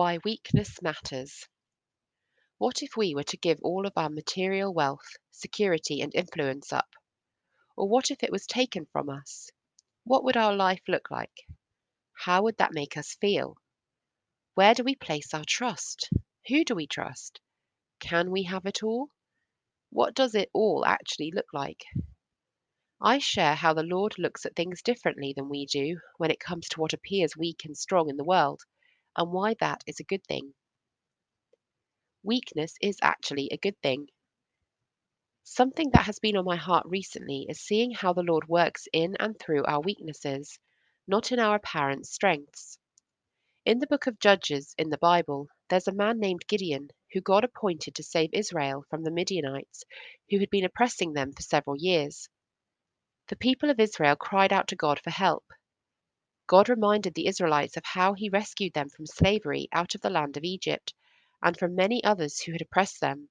Why weakness matters. What if we were to give all of our material wealth, security, and influence up? Or what if it was taken from us? What would our life look like? How would that make us feel? Where do we place our trust? Who do we trust? Can we have it all? What does it all actually look like? I share how the Lord looks at things differently than we do when it comes to what appears weak and strong in the world, and why that is a good thing. Weakness is actually a good thing. Something that has been on my heart recently is seeing how the Lord works in and through our weaknesses, not in our apparent strengths. In the book of Judges in the Bible, there's a man named Gideon who God appointed to save Israel from the Midianites who had been oppressing them for several years. The people of Israel cried out to God for help. God reminded the Israelites of how he rescued them from slavery out of the land of Egypt and from many others who had oppressed them,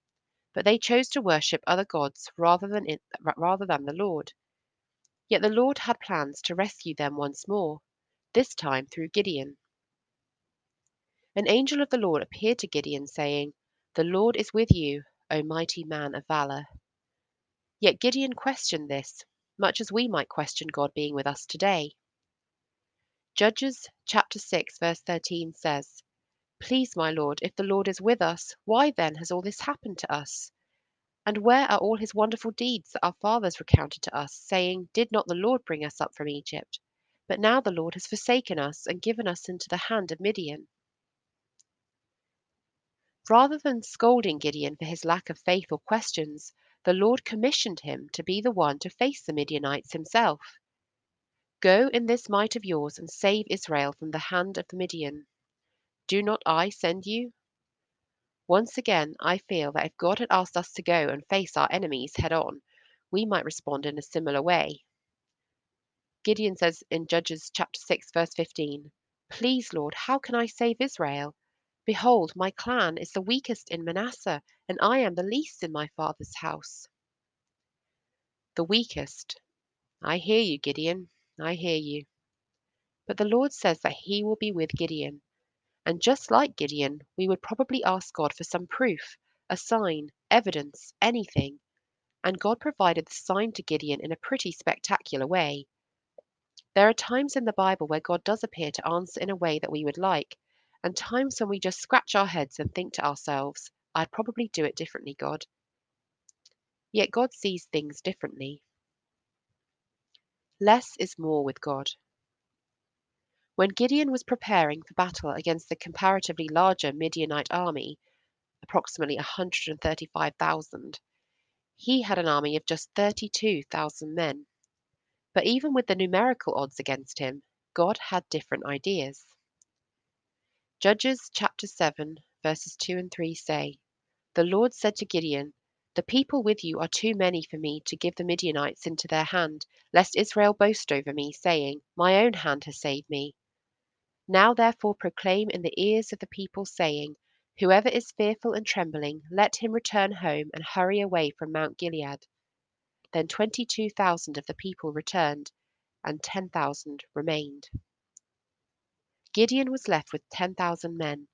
but they chose to worship other gods rather than, it, rather than the Lord. Yet the Lord had plans to rescue them once more, this time through Gideon. An angel of the Lord appeared to Gideon, saying, The Lord is with you, O mighty man of valor. Yet Gideon questioned this much as we might question God being with us today. Judges chapter 6 verse 13 says, Please, my Lord, if the Lord is with us, why then has all this happened to us? And where are all his wonderful deeds that our fathers recounted to us, saying, Did not the Lord bring us up from Egypt? But now the Lord has forsaken us and given us into the hand of Midian. Rather than scolding Gideon for his lack of faith or questions, the Lord commissioned him to be the one to face the Midianites himself. Go in this might of yours and save Israel from the hand of the Midian. Do not I send you? Once again, I feel that if God had asked us to go and face our enemies head on, we might respond in a similar way. Gideon says in Judges chapter 6 verse 15, Please, Lord, how can I save Israel? Behold, my clan is the weakest in Manasseh, and I am the least in my father's house. The weakest. I hear you, Gideon. I hear you. But the Lord says that He will be with Gideon. And just like Gideon, we would probably ask God for some proof, a sign, evidence, anything. And God provided the sign to Gideon in a pretty spectacular way. There are times in the Bible where God does appear to answer in a way that we would like, and times when we just scratch our heads and think to ourselves, I'd probably do it differently, God. Yet God sees things differently. Less is more with God. When Gideon was preparing for battle against the comparatively larger Midianite army, approximately 135,000, he had an army of just 32,000 men. But even with the numerical odds against him, God had different ideas. Judges chapter 7, verses 2 and 3 say, The Lord said to Gideon, The people with you are too many for me to give the Midianites into their hand, lest Israel boast over me, saying, My own hand has saved me. Now therefore proclaim in the ears of the people, saying, Whoever is fearful and trembling, let him return home and hurry away from Mount Gilead. Then twenty two thousand of the people returned, and ten thousand remained. Gideon was left with 10,000 men.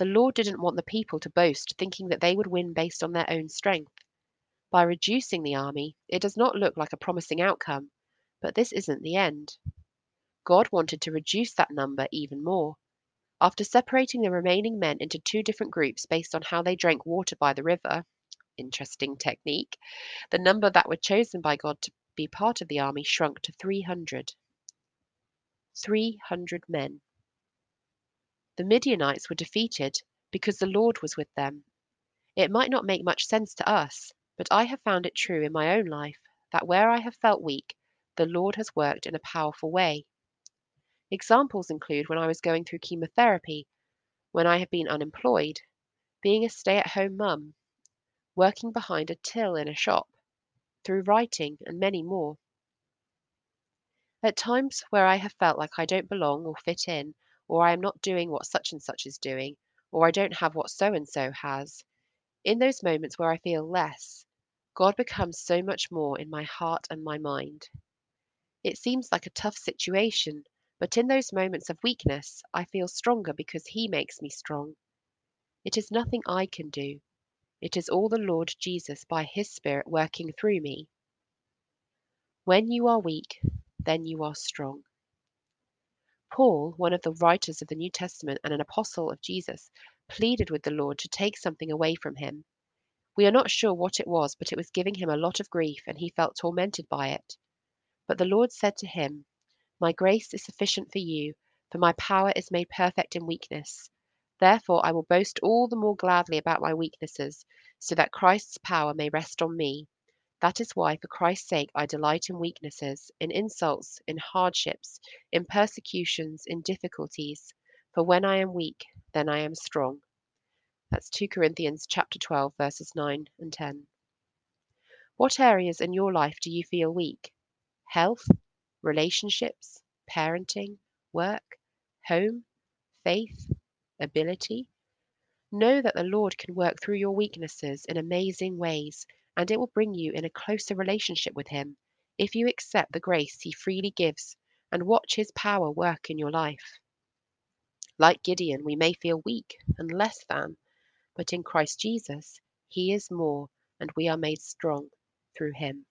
The Lord didn't want the people to boast, thinking that they would win based on their own strength. By reducing the army, it does not look like a promising outcome, but this isn't the end. God wanted to reduce that number even more. After separating the remaining men into two different groups based on how they drank water by the river, interesting technique, the number that were chosen by God to be part of the army shrunk to 300. 300 men. The Midianites were defeated because the Lord was with them. It might not make much sense to us, but I have found it true in my own life that where I have felt weak, the Lord has worked in a powerful way. Examples include when I was going through chemotherapy, when I have been unemployed, being a stay at home mum, working behind a till in a shop, through writing, and many more. At times where I have felt like I don't belong or fit in, or I am not doing what such and such is doing, or I don't have what so and so has. In those moments where I feel less, God becomes so much more in my heart and my mind. It seems like a tough situation, But in those moments of weakness, I feel stronger because He makes me strong. It is nothing I can do. It is all the Lord Jesus by His Spirit working through me. When you are weak, then you are strong. Paul, one of the writers of the New Testament and an apostle of Jesus, pleaded with the Lord to take something away from him. We are not sure what it was, but it was giving him a lot of grief, and he felt tormented by it. But the Lord said to him, My grace is sufficient for you, for my power is made perfect in weakness. Therefore, I will boast all the more gladly about my weaknesses, so that Christ's power may rest on me. That is why, for Christ's sake, I delight in weaknesses, in insults, in hardships, in persecutions, in difficulties. For when I am weak, then I am strong. That's 2 Corinthians chapter 12 verses 9 and 10. What areas in your life do you feel weak? Health, relationships, parenting, work, home, faith, ability? Know that the Lord can work through your weaknesses in amazing ways and it will bring you in a closer relationship with Him if you accept the grace He freely gives and watch His power work in your life. Like Gideon, we may feel weak and less than, but in Christ Jesus, He is more and we are made strong through Him.